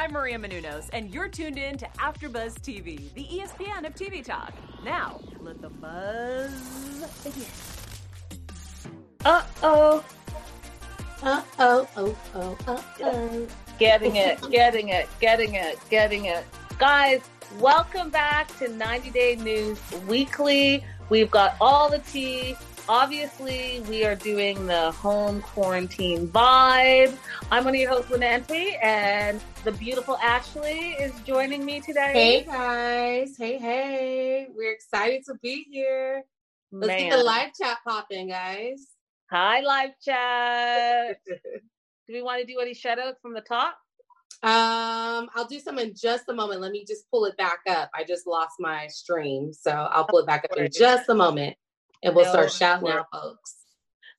I'm Maria Menounos, and you're tuned in to AfterBuzz TV, the ESPN of TV talk. Now, let the buzz begin. Uh oh. Uh oh, oh, oh, uh oh. Getting it, getting it, getting it, getting it. Guys, welcome back to 90 Day News Weekly. We've got all the tea. Obviously, we are doing the home quarantine vibe. I'm one of your hosts, Nancy, and the beautiful Ashley is joining me today. Hey guys, hey, hey. We're excited to be here. Let's Man. get the live chat popping, guys. Hi, live chat. Do we want to do any shout outs from the top? Um, I'll do some in just a moment. Let me just pull it back up. I just lost my stream, so I'll pull it back up in just a moment, and we'll start shouting out, folks.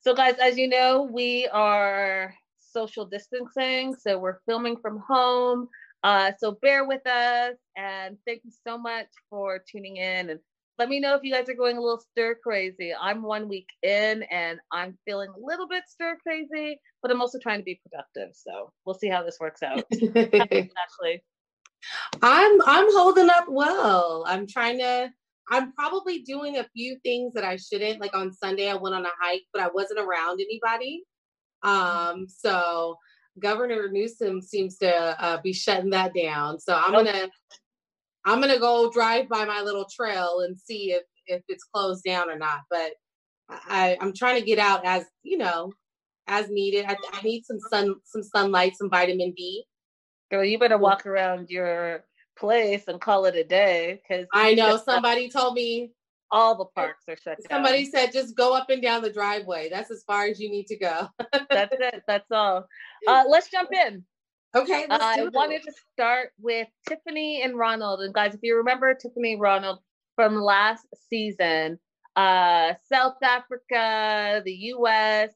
So, guys, as you know, we are social distancing, so we're filming from home. Uh, so bear with us, and thank you so much for tuning in. And let me know if you guys are going a little stir crazy. I'm one week in, and I'm feeling a little bit stir crazy, but I'm also trying to be productive. So we'll see how this works out. Ashley, I'm I'm holding up well. I'm trying to I'm probably doing a few things that I shouldn't. Like on Sunday I went on a hike, but I wasn't around anybody. Um so Governor Newsom seems to uh, be shutting that down. So I'm going to I'm to go drive by my little trail and see if if it's closed down or not, but I I'm trying to get out as, you know, as needed. I, I need some sun some sunlight, some vitamin D. girl, you better walk around your place and call it a day because I know somebody told me all the parks are shut down. Somebody said just go up and down the driveway. That's as far as you need to go. That's it. That's all. Uh, let's jump in. Okay, let's I wanted to start with Tiffany and Ronald. And guys, if you remember Tiffany and Ronald from last season, uh, South Africa, the US,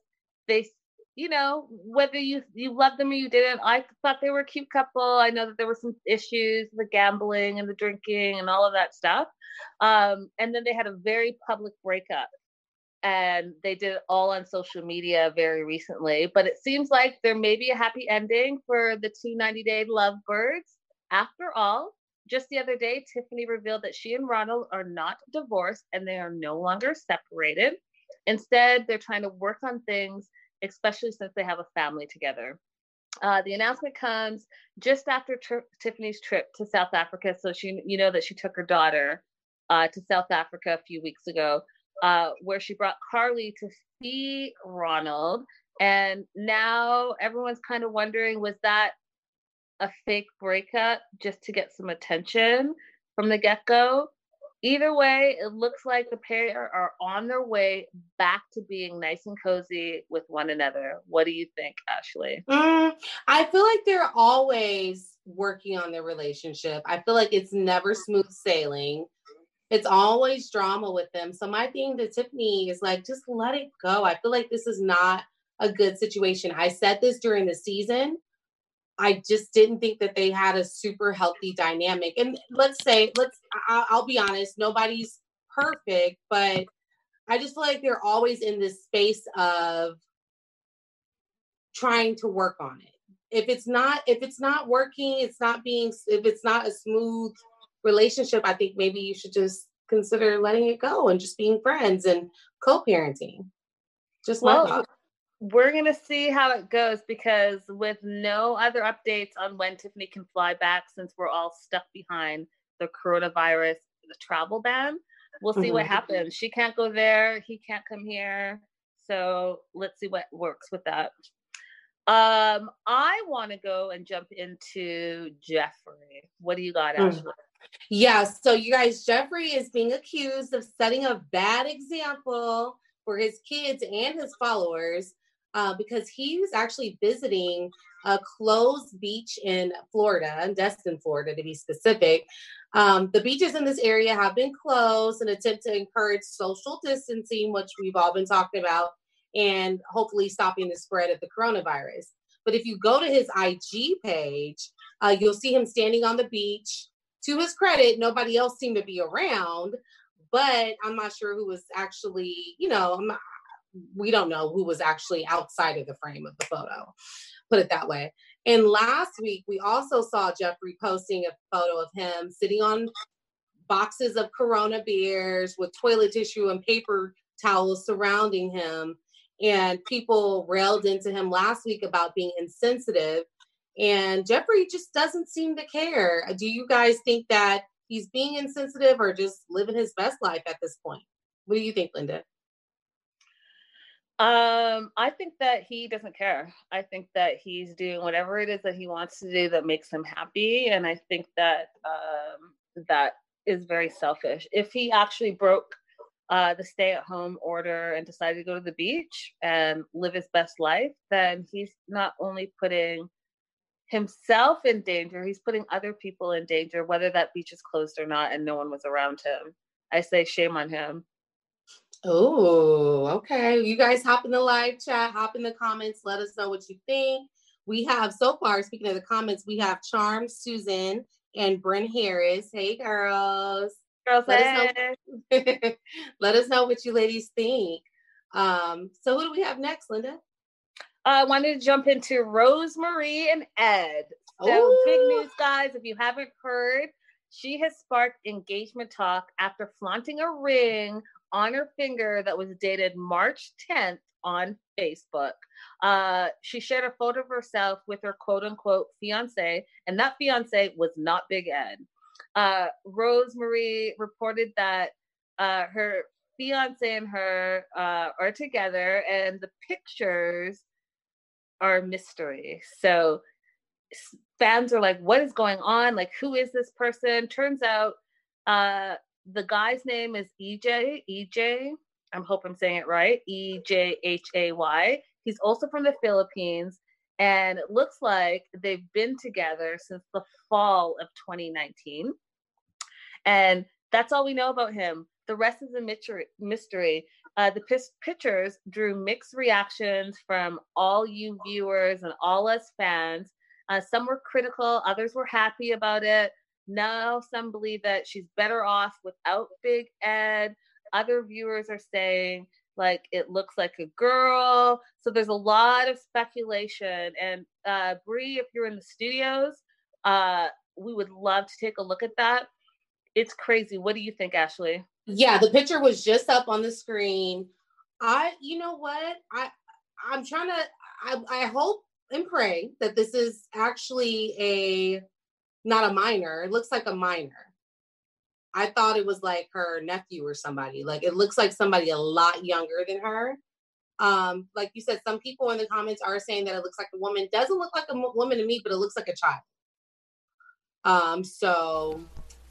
they, you know, whether you you loved them or you didn't, I thought they were a cute couple. I know that there were some issues, the gambling and the drinking and all of that stuff. Um, and then they had a very public breakup. And they did it all on social media very recently. But it seems like there may be a happy ending for the two 90 day lovebirds. After all, just the other day, Tiffany revealed that she and Ronald are not divorced and they are no longer separated. Instead, they're trying to work on things, especially since they have a family together. Uh, the announcement comes just after tri- Tiffany's trip to South Africa. So she, you know, that she took her daughter uh, to South Africa a few weeks ago, uh, where she brought Carly to see Ronald. And now everyone's kind of wondering, was that a fake breakup just to get some attention from the get go? Either way, it looks like the pair are on their way back to being nice and cozy with one another. What do you think, Ashley? Mm, I feel like they're always working on their relationship. I feel like it's never smooth sailing. It's always drama with them. So my thing to Tiffany is like, just let it go. I feel like this is not a good situation. I said this during the season. I just didn't think that they had a super healthy dynamic. And let's say, let's, I'll be honest, nobody's perfect, but I just feel like they're always in this space of trying to work on it. If it's not, if it's not working, it's not being, if it's not a smooth relationship, I think maybe you should just consider letting it go and just being friends and co-parenting. Just Well. We're going to see how it goes because with no other updates on when Tiffany can fly back since we're all stuck behind the coronavirus, the travel ban, we'll see what Mhm. happens. She can't go there, he can't come here. So let's see what works with that. Um, I want to go and jump into Jeffrey. What do you got, Mm. Ashley? Yeah, so you guys, Jeffrey is being accused of setting a bad example for his kids and his followers uh, because he was actually visiting a closed beach in Florida, in Destin, Florida, to be specific. Um, the beaches in this area have been closed in attempt to encourage social distancing, which we've all been talking about, and hopefully stopping the spread of the coronavirus. But if you go to his IG page, uh, you'll see him standing on the beach to his credit, nobody else seemed to be around, but I'm not sure who was actually, you know, I'm we don't know who was actually outside of the frame of the photo, put it that way. And last week, we also saw Jeffrey posting a photo of him sitting on boxes of Corona beers with toilet tissue and paper towels surrounding him. And people railed into him last week about being insensitive. And Jeffrey just doesn't seem to care. Do you guys think that he's being insensitive or just living his best life at this point? What do you think, Linda? Um, I think that he doesn't care. I think that he's doing whatever it is that he wants to do that makes him happy, and I think that um, that is very selfish. If he actually broke uh, the stay-at-home order and decided to go to the beach and live his best life, then he's not only putting himself in danger, he's putting other people in danger, whether that beach is closed or not, and no one was around him. I say shame on him. Oh, okay. You guys hop in the live chat, hop in the comments, let us know what you think. We have so far, speaking of the comments, we have Charm, Susan, and Bryn Harris. Hey, girls. Girls, let, us know, let us know what you ladies think. Um, so, who do we have next, Linda? Uh, I wanted to jump into Rosemarie and Ed. So, Ooh. big news, guys. If you haven't heard, she has sparked engagement talk after flaunting a ring on her finger that was dated March 10th on Facebook. Uh, she shared a photo of herself with her quote unquote fiance, and that fiance was not Big Ed. Uh, Rosemarie reported that uh, her fiance and her uh, are together, and the pictures are a mystery. So fans are like, what is going on? Like, who is this person? Turns out uh, the guy's name is EJ. EJ. I'm hope I'm saying it right. E J H A Y. He's also from the Philippines, and it looks like they've been together since the fall of 2019. And that's all we know about him. The rest is a mystery. Uh, the p- pictures drew mixed reactions from all you viewers and all us fans. Uh, some were critical, others were happy about it. Now some believe that she's better off without Big Ed. Other viewers are saying like it looks like a girl. So there's a lot of speculation. And uh Brie, if you're in the studios, uh, we would love to take a look at that. It's crazy. What do you think, Ashley? Yeah, the picture was just up on the screen. I, you know what? I, I'm trying to. I, I hope and pray that this is actually a not a minor. It looks like a minor. I thought it was like her nephew or somebody. Like it looks like somebody a lot younger than her. Um, like you said, some people in the comments are saying that it looks like a woman. Doesn't look like a woman to me, but it looks like a child. Um, so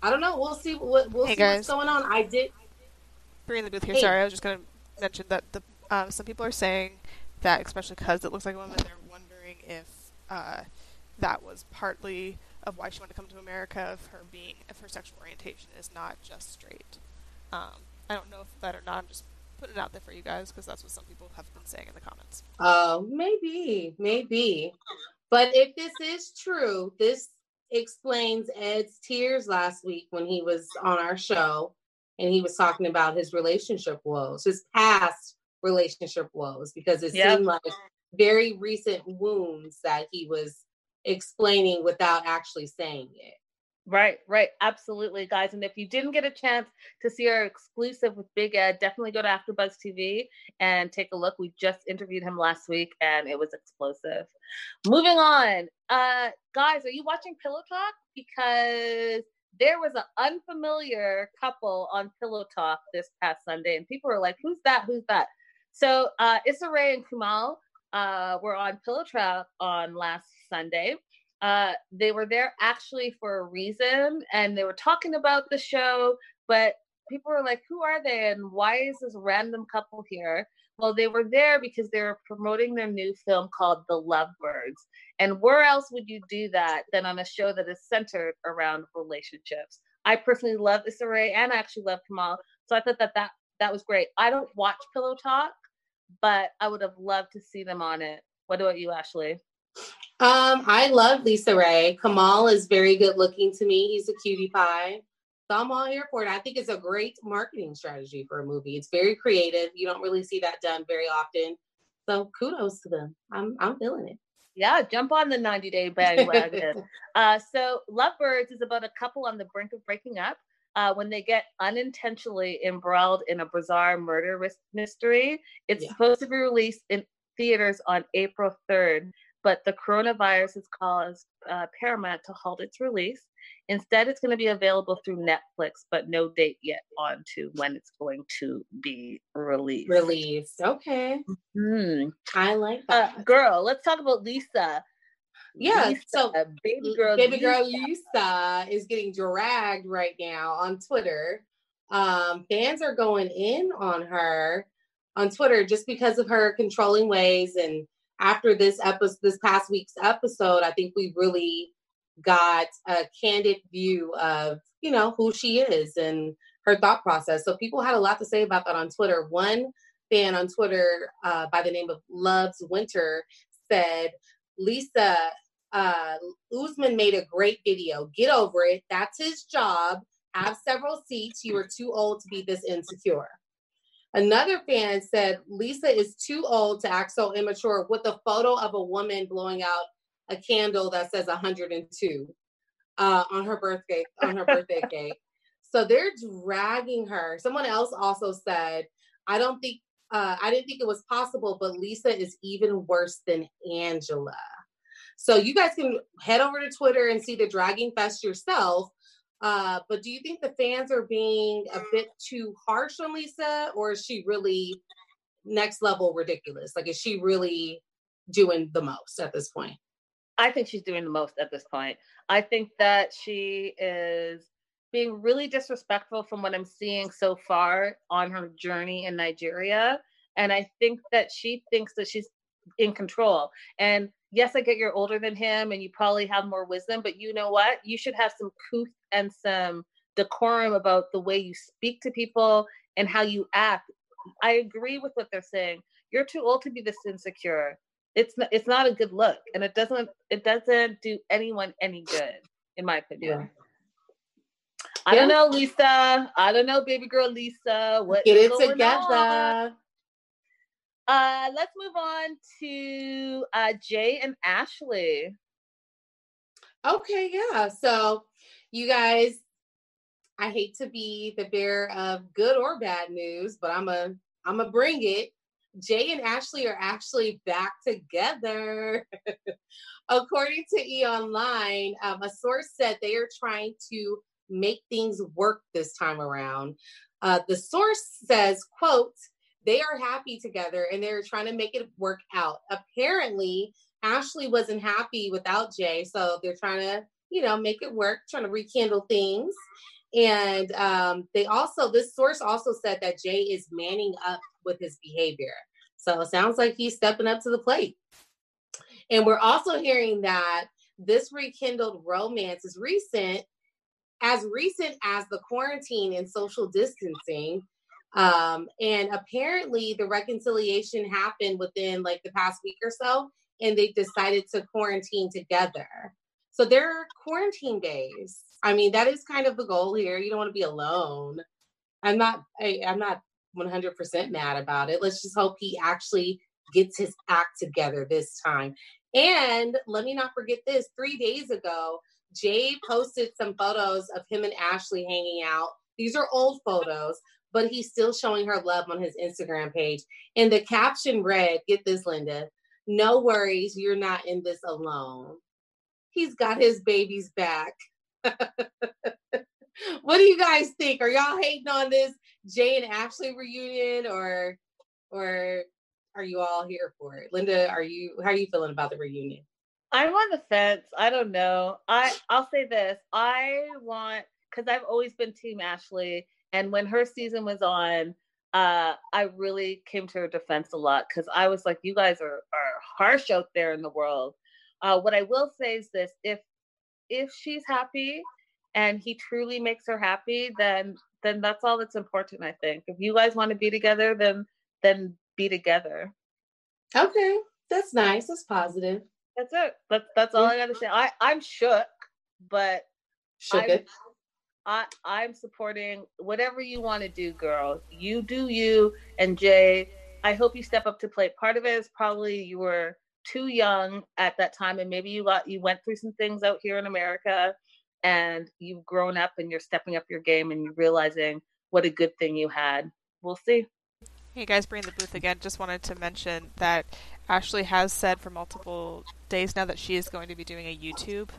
I don't know. We'll see what we'll hey see guys. what's going on. I did. Bring the booth here. Hey. Sorry, I was just gonna mention that the um, some people are saying that, especially because it looks like a woman, they're wondering if uh, that was partly of why she wanted to come to America, of her being, of her sexual orientation is not just straight. Um, I don't know if that or not. I'm just putting it out there for you guys because that's what some people have been saying in the comments. Oh, maybe, maybe. But if this is true, this explains Ed's tears last week when he was on our show and he was talking about his relationship woes, his past relationship woes, because it yep. seemed like very recent wounds that he was explaining without actually saying it. Right, right. Absolutely, guys. And if you didn't get a chance to see our exclusive with Big Ed, definitely go to AfterBuzz TV and take a look. We just interviewed him last week and it was explosive. Moving on. Uh guys, are you watching Pillow Talk? Because there was an unfamiliar couple on Pillow Talk this past Sunday, and people were like, Who's that? Who's that? So uh Issa Rae and Kumail uh were on Pillow Talk on last Sunday. Uh, they were there actually for a reason and they were talking about the show, but people were like, who are they and why is this random couple here? Well, they were there because they were promoting their new film called The Lovebirds. And where else would you do that than on a show that is centered around relationships? I personally love Issa Rae and I actually love Kumail. So I thought that, that that was great. I don't watch Pillow Talk, but I would have loved to see them on it. What about you, Ashley? Um, I love Issa Rae. Kumail is very good looking to me. He's a cutie pie. So I'm all here for it. I think it's a great marketing strategy for a movie. It's very creative. You don't really see that done very often. So kudos to them. I'm I'm feeling it. Yeah, jump on the 90 day bandwagon. uh, so, Lovebirds is about a couple on the brink of breaking up. Uh, when they get unintentionally embroiled in a bizarre murder mystery. It's yeah. supposed to be released in theaters on April 3rd, but the coronavirus has caused uh, Paramount to halt its release. Instead, it's going to be available through Netflix, but no date yet on to when it's going to be released. Released. Okay. Mm-hmm. I like uh, that. Uh, girl, let's talk about Lisa. Yeah, Lisa, so baby girl, baby Lisa. girl Lisa is getting dragged right now on Twitter. Um, fans are going in on her on Twitter just because of her controlling ways. And after this episode, this past week's episode, I think we really got a candid view of you know who she is and her thought process. So people had a lot to say about that on Twitter. One fan on Twitter uh, by the name of Loves Winter said, "Lisa." Uh, Usman made a great video. Get over it. That's his job. Have several seats. You are too old to be this insecure. Another fan said Lisa is too old to act so immature with a photo of a woman blowing out a candle that says 102 uh, on her birthday on her birthday cake. So they're dragging her. Someone else also said, "I don't think uh, I didn't think it was possible, but Lisa is even worse than Angela." So you guys can head over to Twitter and see the dragging fest yourself. Uh, but do you think the fans are being a bit too harsh on Lisa, or is she really next level ridiculous? Like, is she really doing the most at this point? I think she's doing the most at this point. I think that she is being really disrespectful from what I'm seeing so far on her journey in Nigeria. And I think that she thinks that she's in control. And yes, I get you're older than him and you probably have more wisdom, but you know what? You should have some couth and some decorum about the way you speak to people and how you act. I agree with what they're saying. You're too old to be this insecure it's not, it's not a good look and it doesn't it doesn't do anyone any good in my opinion yeah. I yeah. don't know, Lisa. I don't know, baby girl Lisa. What get it together? On? Uh, let's move on to uh, Jay and Ashley. Okay, yeah. So, you guys, I hate to be the bearer of good or bad news, but I'm a I'm a bring it. Jay and Ashley are actually back together. According to E Online, um, a source said they are trying to make things work this time around. Uh, the source says, quote, they are happy together and they're trying to make it work out. Apparently, Ashley wasn't happy without Jay, so they're trying to, you know, make it work, trying to rekindle things. And um, they also, this source also said that Jay is manning up with his behavior. So it sounds like he's stepping up to the plate. And we're also hearing that this rekindled romance is recent, as recent as the quarantine and social distancing. Um, and apparently the reconciliation happened within like the past week or so, and they decided to quarantine together. So there are quarantine days. I mean, that is kind of the goal here. You don't want to be alone. I'm not I, I'm not 100% mad about it. Let's just hope he actually gets his act together this time. And let me not forget this 3 days ago, Jay posted some photos of him and Ashley hanging out. These are old photos, but he's still showing her love on his Instagram page. And the caption read, get this, Linda, no worries, you're not in this alone. He's got his baby's back. what do you guys think? Are y'all hating on this Jay and Ashley reunion, or or are you all here for it? Linda, are you how are you feeling about the reunion? I'm on the fence. I don't know. I I'll say this. I want because I've always been Team Ashley, and when her season was on, uh, I really came to her defense a lot because I was like, you guys are are harsh out there in the world. Uh, what I will say is this: if if she's happy and he truly makes her happy, then then that's all that's important. I think if you guys want to be together, then then be together. Okay, that's nice. That's positive. That's it. That's that's all I got to say. I I'm shook, but shook I'm, it. I I'm supporting whatever you want to do, girl. You do you. And Jay, I hope you step up to plate. Part of it is probably you were too young at that time and maybe you got you went through some things out here in America and you've grown up and you're stepping up your game and you're realizing what a good thing you had. We'll see. Hey guys, bring the booth again. Just wanted to mention that Ashley has said for multiple days now that she is going to be doing a YouTube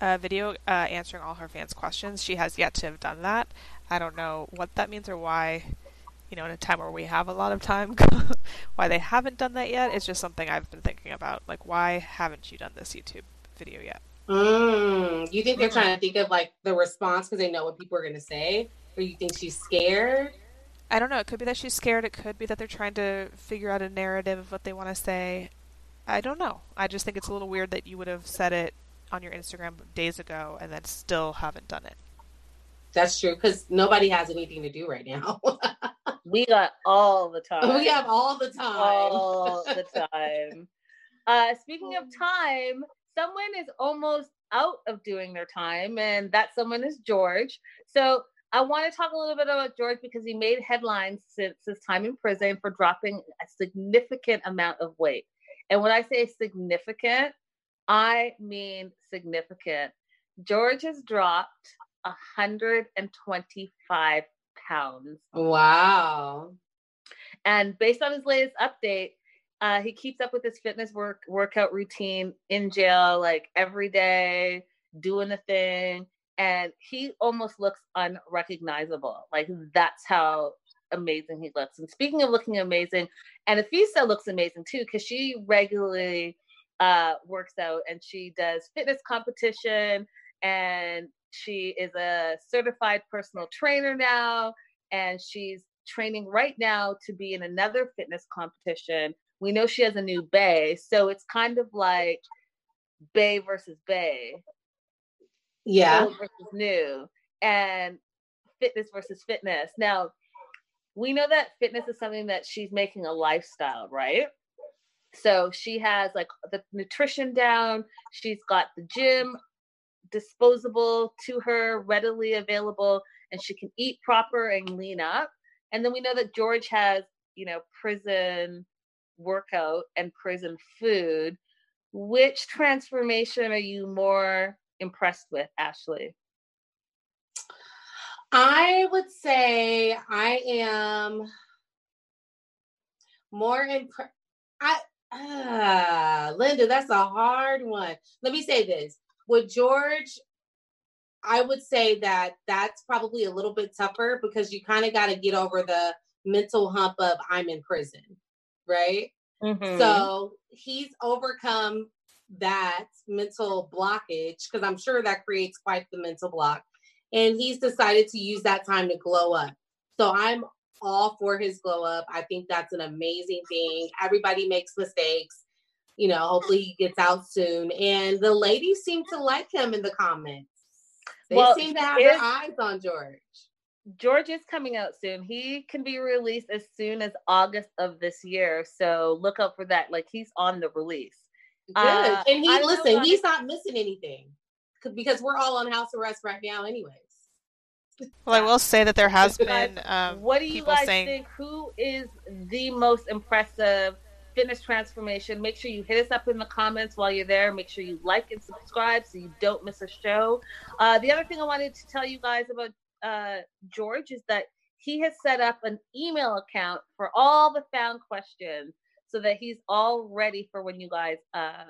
uh, video uh, answering all her fans' questions. She has yet to have done that. I don't know what that means or why, you know, in a time where we have a lot of time, why they haven't done that yet. It's just something I've been thinking about. Like, why haven't you done this YouTube video yet? Mm, you think they're trying to think of like the response because they know what people are going to say, or you think she's scared? I don't know. It could be that she's scared. It could be that they're trying to figure out a narrative of what they want to say. I don't know. I just think it's a little weird that you would have said it on your Instagram days ago and then still haven't done it. That's true because nobody has anything to do right now. we got all the time. We have all the time. All the time. uh, speaking of time, someone is almost out of doing their time, and that someone is George. So I want to talk a little bit about George because he made headlines since his time in prison for dropping a significant amount of weight. And when I say significant, I mean significant. George has dropped 125 pounds. Wow. And based on his latest update, uh, he keeps up with his fitness work workout routine in jail, like every day, doing the thing and he almost looks unrecognizable. Like that's how amazing he looks. And speaking of looking amazing, and Anfisa looks amazing too because she regularly uh, works out and she does fitness competition and she is a certified personal trainer now and she's training right now to be in another fitness competition. We know she has a new bay, so it's kind of like bay versus bay. Yeah. Old versus new and fitness versus fitness. Now we know that fitness is something that she's making a lifestyle right so she has like the nutrition down she's got the gym disposable to her readily available and she can eat proper and lean up and then we know that george has you know prison workout and prison food which transformation are you more impressed with, Ashley? I would say I am more impressed. I uh, Linda, that's a hard one. Let me say this: with George, I would say that that's probably a little bit tougher because you kind of got to get over the mental hump of I'm in prison, right? Mm-hmm. So he's overcome that mental blockage because I'm sure that creates quite the mental block. And he's decided to use that time to glow up. So I'm all for his glow up. I think that's an amazing thing. Everybody makes mistakes. You know, hopefully he gets out soon. And the ladies seem to like him in the comments. They well, seem to have their eyes on George. George is coming out soon. He can be released as soon as August of this year. So look out for that. Like he's on the release. Good. Uh, and he listen, he's not missing anything because we're all on house arrest right now, anyways. Well, I will say that there has been. Um, what do you guys saying... think? Who is the most impressive fitness transformation? Make sure you hit us up in the comments while you're there. Make sure you like and subscribe so you don't miss a show. Uh, the other thing I wanted to tell you guys about uh, George is that he has set up an email account for all the found questions so that he's all ready for when you guys uh,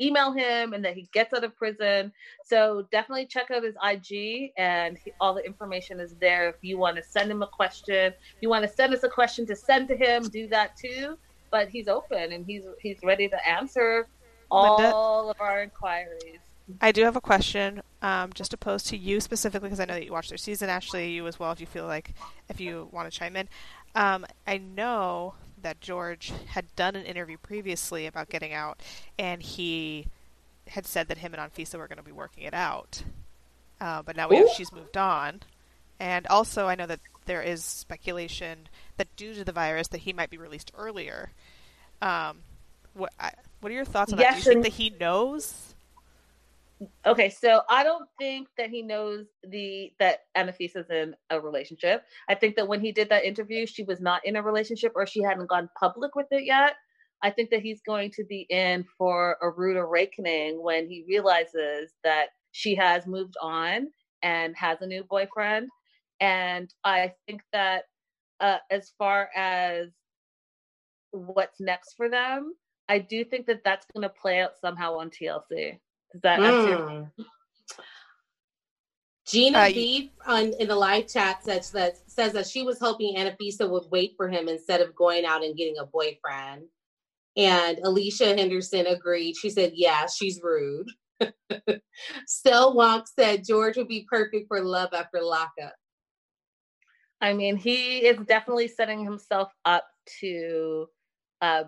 email him and that he gets out of prison. So definitely check out his IG and he, all the information is there. If you want to send him a question, you want to send us a question to send to him, do that too. But he's open and he's he's ready to answer all Linda, of our inquiries. I do have a question, um, just to pose to you specifically because I know that you watched their season. Ashley, you as well, if you feel like if you want to chime in. Um, I know that George had done an interview previously about getting out, and he had said that him and Anfisa were going to be working it out. Uh, but now we have she's moved on, and also I know that there is speculation that due to the virus that he might be released earlier. Um, what I, what are your thoughts on yes, that? Do you think that he knows? Okay, so I don't think that he knows the that is in a relationship. I think that when he did that interview, she was not in a relationship or she hadn't gone public with it yet. I think that he's going to be in for a rude awakening when he realizes that she has moved on and has a new boyfriend. And I think that uh, as far as what's next for them, I do think that that's going to play out somehow on TLC. Does that answer? Mm. Gina uh, B on in the live chat says that says that she was hoping Anfisa would wait for him instead of going out and getting a boyfriend. And Alicia Henderson agreed. She said, "Yeah, she's rude." Still Wonk said George would be perfect for love after lockup. I mean, he is definitely setting himself up to uh,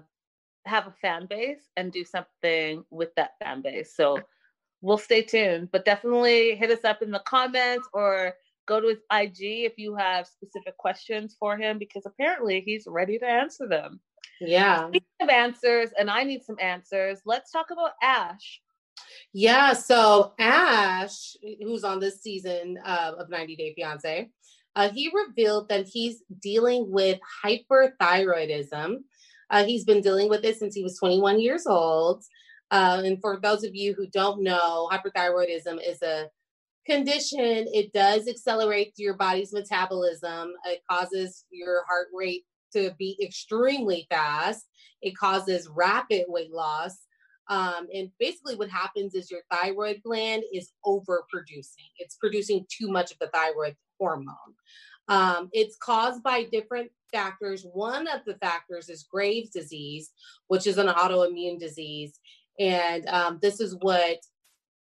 have a fan base and do something with that fan base. So we'll stay tuned, but definitely hit us up in the comments or go to his IG if you have specific questions for him because apparently he's ready to answer them. Yeah. Speaking of answers, and I need some answers, let's talk about Ash. Yeah, so Ash, who's on this season uh, of 90 Day Fiance, uh, he revealed that he's dealing with hyperthyroidism. Uh, he's been dealing with this since he was 21 years old. Uh, and for those of you who don't know, hyperthyroidism is a condition. It does accelerate your body's metabolism. It causes your heart rate to be extremely fast. It causes rapid weight loss. Um, and basically, what happens is your thyroid gland is overproducing. It's producing too much of the thyroid hormone. Um, it's caused by different factors. One of the factors is Graves' disease, which is an autoimmune disease. And um, this is what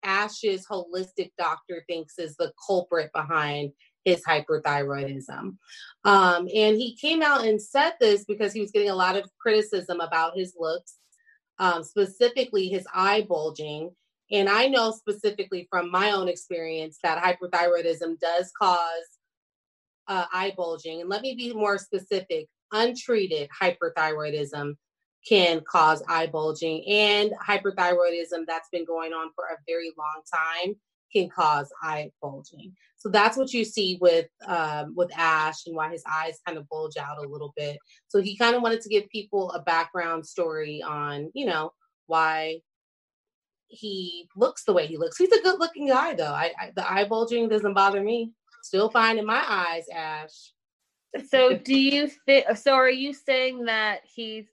Ash's holistic doctor thinks is the culprit behind his hyperthyroidism. Um, and he came out and said this because he was getting a lot of criticism about his looks, um, specifically his eye bulging. And I know specifically from my own experience that hyperthyroidism does cause uh, eye bulging. And let me be more specific untreated hyperthyroidism can cause eye bulging and hyperthyroidism that's been going on for a very long time can cause eye bulging. So that's what you see with um, with Ash and why his eyes kind of bulge out a little bit. So he kind of wanted to give people a background story on, you know, why he looks the way he looks. He's a good looking guy though. I, I the eye bulging doesn't bother me. Still fine in my eyes, Ash. So do you think so are you saying that he's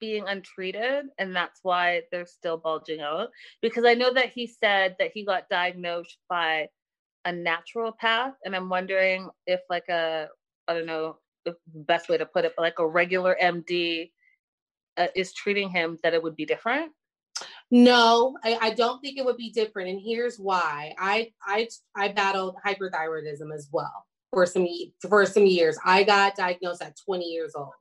being untreated and that's why they're still bulging out because i know that he said that he got diagnosed by a naturopath and i'm wondering if like a i don't know the best way to put it but like a regular md uh, is treating him that it would be different no I, I don't think it would be different and here's why i i i battled hyperthyroidism as well for some for some years i got diagnosed at 20 years old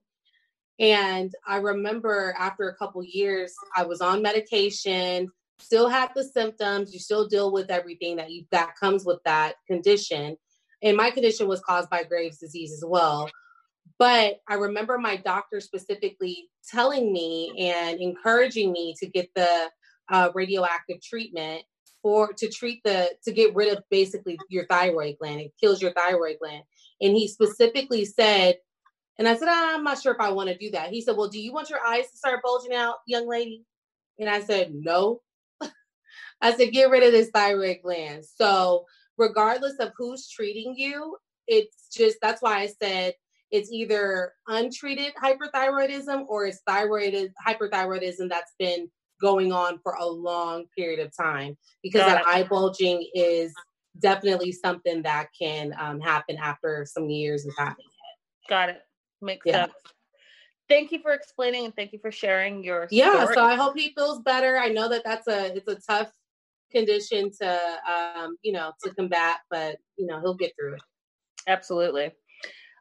and I remember after a couple years, I was on medication, still had the symptoms. You still deal with everything that you that comes with that condition. And my condition was caused by Graves' disease as well. But I remember my doctor specifically telling me and encouraging me to get the uh, radioactive treatment for to treat the to get rid of basically your thyroid gland. It kills your thyroid gland. And he specifically said and I said, I'm not sure if I want to do that. He said, Well, do you want your eyes to start bulging out, young lady? And I said, No. I said, Get rid of this thyroid gland. So, regardless of who's treating you, it's just that's why I said it's either untreated hyperthyroidism or it's thyroid hyperthyroidism that's been going on for a long period of time because that eye bulging is definitely something that can um, happen after some years of having it. Got it. Makes yeah. sense. Thank you for explaining and thank you for sharing your Yeah, story. so I hope he feels better. I know that that's a it's a tough condition to um, you know, to combat, but you know, he'll get through it. Absolutely.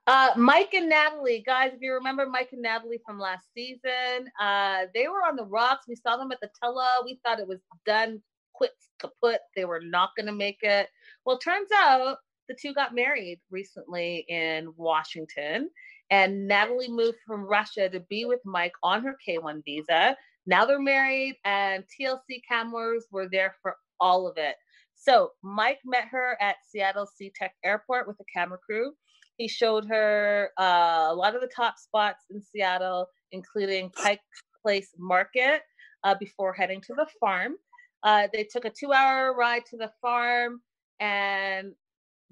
Uh, Mike and Natalie, guys, if you remember Mike and Natalie from last season, uh, they were on the rocks. We saw them at the Tell All. We thought it was done, quit, kaput. They were not going to make it. Well, turns out the two got married recently in Washington. And Natalie moved from Russia to be with Mike on her K1 visa. Now they're married, and TLC cameras were there for all of it. So Mike met her at Seattle SeaTac Airport with a camera crew. He showed her uh, a lot of the top spots in Seattle, including Pike Place Market uh, before heading to the farm. Uh, they took a two hour ride to the farm and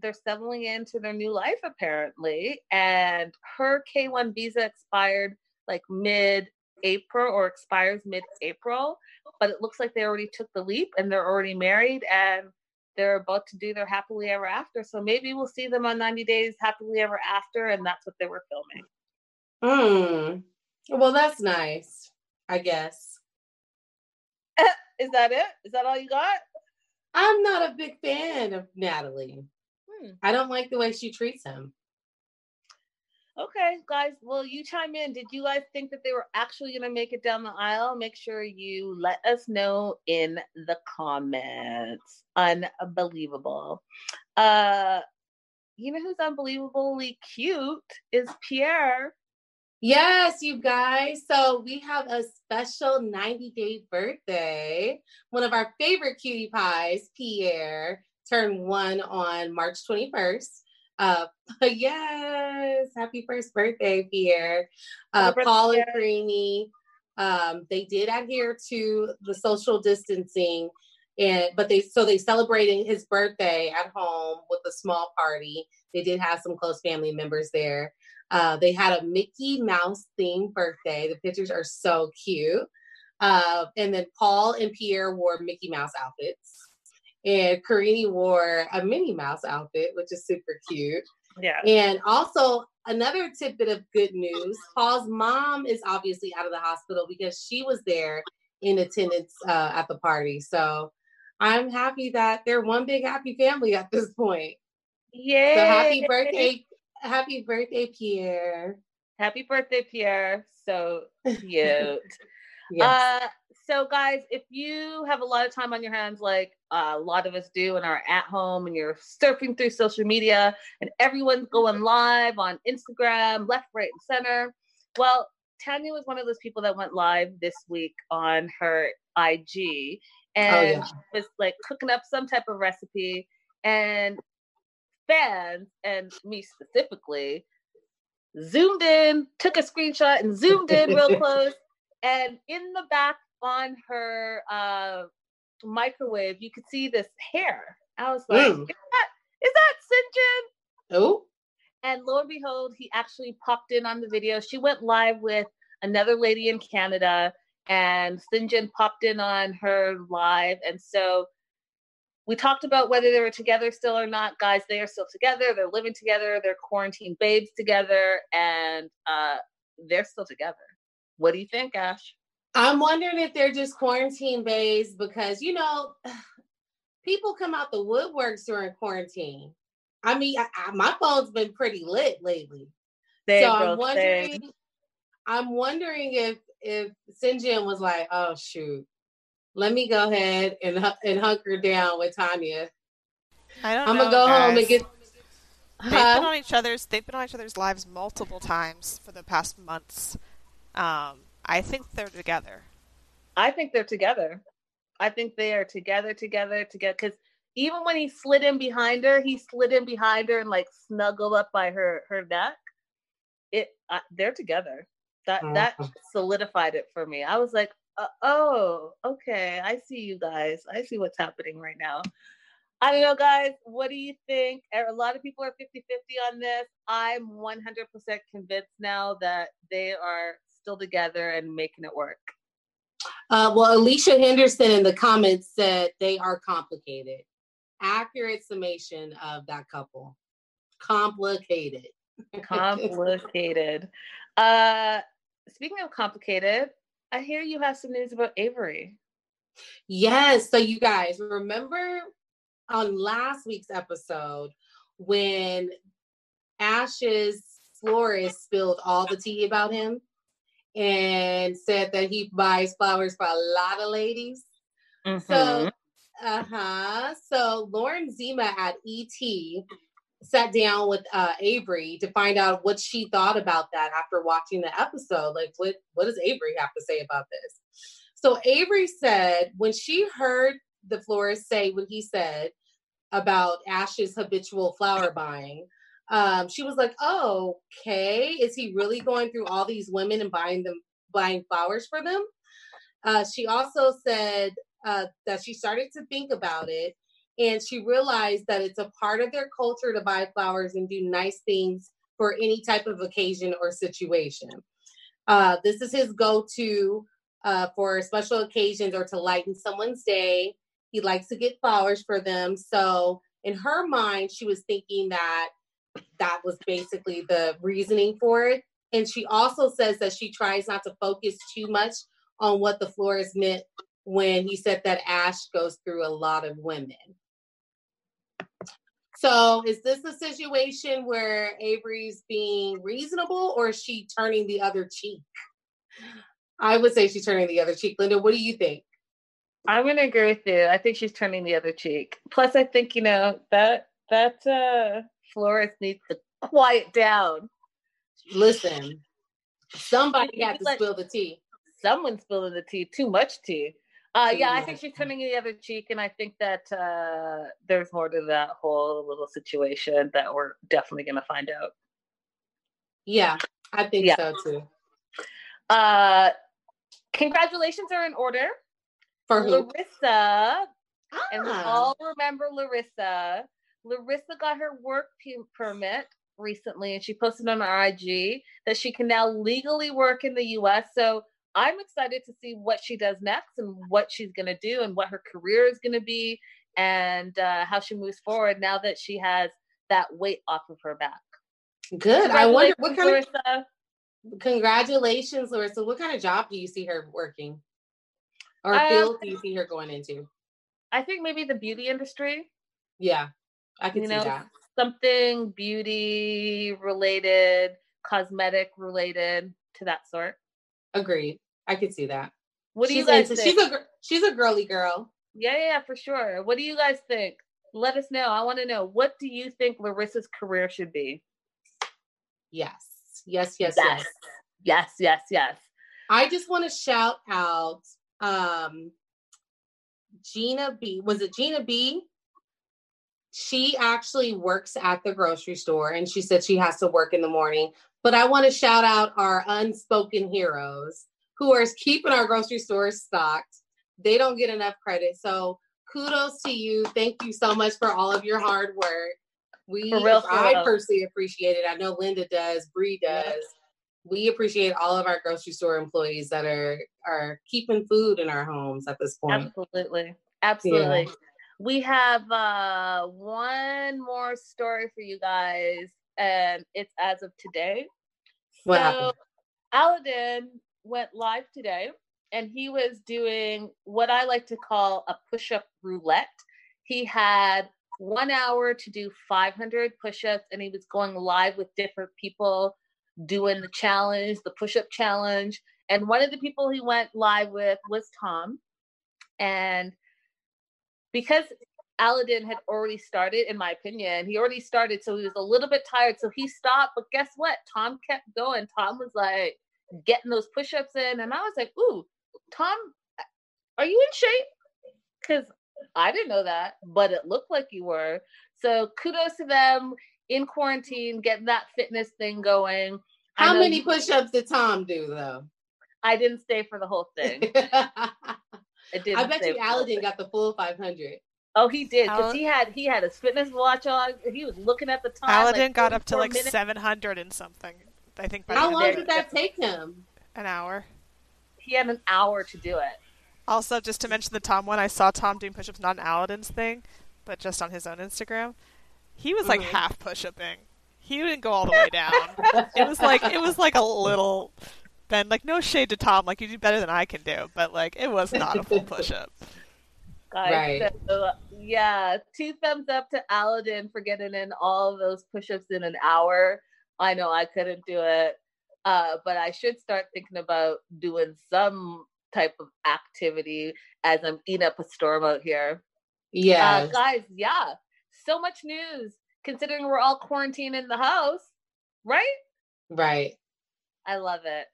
they're settling into their new life apparently. And her K1 visa expired like mid April or expires mid April, but it looks like they already took the leap and they're already married and they're about to do their happily ever after. So maybe we'll see them on 90 Days Happily Ever After, and that's what they were filming. Hmm. Well, that's nice, I guess. Is that it? Is that all you got? I'm not a big fan of Natalie. Hmm. I don't like the way she treats him. Okay, guys. Well, you chime in. Did you guys think that they were actually going to make it down the aisle? Make sure you let us know in the comments. Unbelievable. Uh, you know who's unbelievably cute is Pierre. Yes, you guys. So we have a special 90 day birthday. One of our favorite cutie pies, Pierre, turned one on March 21st. Uh, yes, happy first birthday, Pierre. Uh, birthday, Paul and. Karini, um, they did adhere to the social distancing, and but they so they celebrated his birthday at home with a small party. They did have some close family members there. Uh, they had a Mickey Mouse themed birthday. The pictures are so cute. Uh, and then Paul and Pierre wore Mickey Mouse outfits and Karini wore a Minnie Mouse outfit, which is super cute. Yeah. And also another tidbit of good news: Paul's mom is obviously out of the hospital because she was there in attendance uh, at the party. So I'm happy that they're one big happy family at this point. Yay. So happy birthday, happy birthday, Pierre. Happy birthday, Pierre. So cute. Yes. Uh, so guys, if you have a lot of time on your hands, like a lot of us do, and are at home, and you're surfing through social media, and everyone's going mm-hmm. live on Instagram, left, right, and center. Well, Tania was one of those people that went live this week on her IG, oh, and yeah. she was like cooking up some type of recipe, and fans and me specifically zoomed in, took a screenshot, and zoomed in real close and in the back on her uh, microwave, you could see this hair. I was like, Mm. is that is that Syngin? Oh, And lo and behold, he actually popped in on the video. She went live with another lady in Canada, and Syngin popped in on her live. And so we talked about whether they were together still or not. Guys, they are still together. They're living together. They're quarantine babes together, and uh, they're still together. What do you think, Ash? I'm wondering if they're just quarantine based because you know people come out the woodworks during quarantine. I mean, I, I, my phone's been pretty lit lately, Same, so I'm wondering. same. I'm wondering if if Syngin was like, "Oh shoot, let me go ahead and and hunker down with Tania. I don't I'm gonna go home and get." They've Huh? been on each other's. They've been on each other's lives multiple times for the past months. Um, I think they're together. I think they're together. I think they are together, together, together. Because even when he slid in behind her, he slid in behind her and like snuggled up by her her neck. It uh, they're together. That that Mhm. solidified it for me. I was like, uh, oh, okay, I see you guys. I see what's happening right now. I don't know, guys. What do you think? A lot of people are 50 50 on this. I'm 100% convinced now that they are still together and making it work. Uh, well, Alicia Henderson in the comments said they are complicated. Accurate summation of that couple. Complicated. complicated. Uh, speaking of complicated, I hear you have some news about Avery. Yes. So you guys remember on last week's episode when Ash's florist spilled all the tea about him and said that he buys flowers for a lot of ladies. So, uh huh. So Lauren Zima at ET sat down with uh, Avery to find out what she thought about that after watching the episode. Like, what what does Avery have to say about this? So Avery said when she heard the florist say what he said about Ash's habitual flower buying, um, she was like, "Oh, okay. Is he really going through all these women and buying them buying flowers for them. Uh, she also said uh, that she started to think about it and she realized that it's a part of their culture to buy flowers and do nice things for any type of occasion or situation. Uh, this is his go to uh, for special occasions or to lighten someone's day. He likes to get flowers for them. So, in her mind, she was thinking that that was basically the reasoning for it. And she also says that she tries not to focus too much on what the florist meant when he said that Ash goes through a lot of women. So is this a situation where Avery's being reasonable or is she turning the other cheek? I would say she's turning the other cheek. Linda, what do you think? I'm gonna agree with you. I think she's turning the other cheek. Plus, I think you know that that uh florist needs to quiet down. Listen, somebody had to spill the tea. Someone's spilling the tea. Too much tea. Uh, yeah, I think she's turning the other cheek, and I think that uh, there's more to that whole little situation that we're definitely going to find out. Yeah, I think yeah. so too. Uh, congratulations are in order for who? Larissa, ah. and we ah. all remember Larissa. Larissa got her work permit recently, and she posted on her IG that she can now legally work in the U.S. So I'm excited to see what she does next and what she's going to do and what her career is going to be and uh, how she moves forward now that she has that weight off of her back. Good. I wonder what kind Larissa. of. Congratulations, Larissa. What kind of job do you see her working? Or uh, field do you see her going into? I think maybe the beauty industry. Yeah, I can you see know, that. Something beauty related, cosmetic related to that sort. Agreed. I could see that. What do she's you guys into, think? She's a she's a girly girl. Yeah, yeah, for sure. What do you guys think? Let us know. I want to know. What do you think Larissa's career should be? Yes. Yes, yes, yes. Yes, yes, yes. yes. I just want to shout out um Gina B. Was it Gina B? She actually works at the grocery store and she said she has to work in the morning. But I want to shout out our unspoken heroes who are keeping our grocery stores stocked. They don't get enough credit. So kudos to you. Thank you so much for all of your hard work. We, for real, for I real. personally appreciate it. I know Linda does, Bree does. Yeah. We appreciate all of our grocery store employees that are are keeping food in our homes at this point. Absolutely, absolutely. Yeah. We have uh, one more story for you guys, and it's as of today. What so, happened? Aladdin went live today and he was doing what I like to call a push up roulette. He had one hour to do 500 push ups and he was going live with different people doing the challenge, the push up challenge. And one of the people he went live with was Tom. And because Aladdin had already started, in my opinion. He already started, so he was a little bit tired. So he stopped. But guess what? Tom kept going. Tom was like getting those push ups in. And I was like, ooh, Tom, are you in shape? Because I didn't know that, but it looked like you were. So kudos to them in quarantine, getting that fitness thing going. How many push ups did Tom do, though? I didn't stay for the whole thing. I bet you Aladdin got the full 500. Oh, he did because he had he had his fitness watch on. He was looking at the time. Aladdin like, got up to like seven hundred and something. I think. How long did that take him? An hour. He had an hour to do it. Also, just to mention the Tom one, I saw Tom doing push-ups, not an Aladdin's thing, but just on his own Instagram. He was like mm-hmm. half push-upping. He didn't go all the way down. it was like it was like a little bend. Like no shade to Tom, like you do better than I can do, but like it was not a full push-up. Right. So, yeah, two thumbs up to Aladdin for getting in all of those push-ups in an hour. I know I couldn't do it, uh, but I should start thinking about doing some type of activity as I'm eating up a storm out here. Yeah, uh, guys. Yeah, so much news considering we're all quarantined in the house, right? Right. I love it.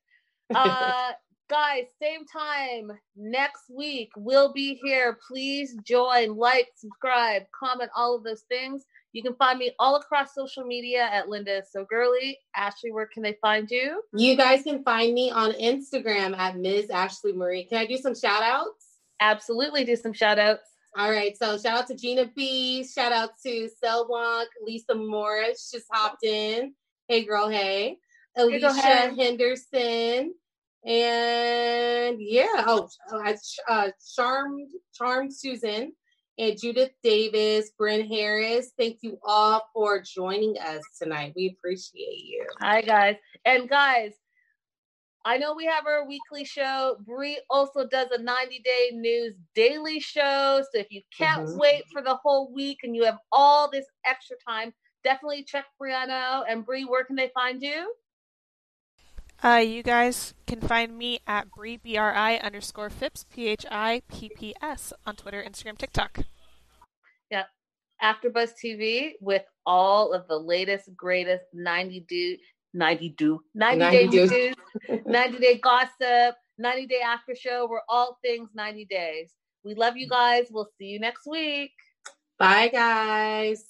Uh, guys, same time next week. We'll be here. Please join, like, subscribe, comment, all of those things. You can find me all across social media at Linda So Girly. Ashley, where can they find you? You guys can find me on Instagram at Ms. Ashley Marie. Can I do some shout outs? Absolutely, do some shout outs. All right. So shout out to Gina B. Shout out to Selwonk. Lisa Morris just hopped in. Hey girl, hey. Alicia hey, Henderson. And yeah, oh, uh, Charmed, Charmed Susan and Judith Davis, Bryn Harris. Thank you all for joining us tonight. We appreciate you. Hi, guys. And guys, I know we have our weekly show. Brie also does a 90 day news daily show. So if you can't mm-hmm. wait for the whole week and you have all this extra time, definitely check Brianna and Brie. Where can they find you? Uh, you guys can find me at Bri, B-R-I underscore Phipps, P-H-I-P-P-S on Twitter, Instagram, TikTok. Yeah. AfterBuzz TV with all of the latest, greatest 90 do, 90 do, 90, 90 day do. news, 90 day gossip, 90 day after show. We're all things 90 days. We love you guys. We'll see you next week. Bye, guys.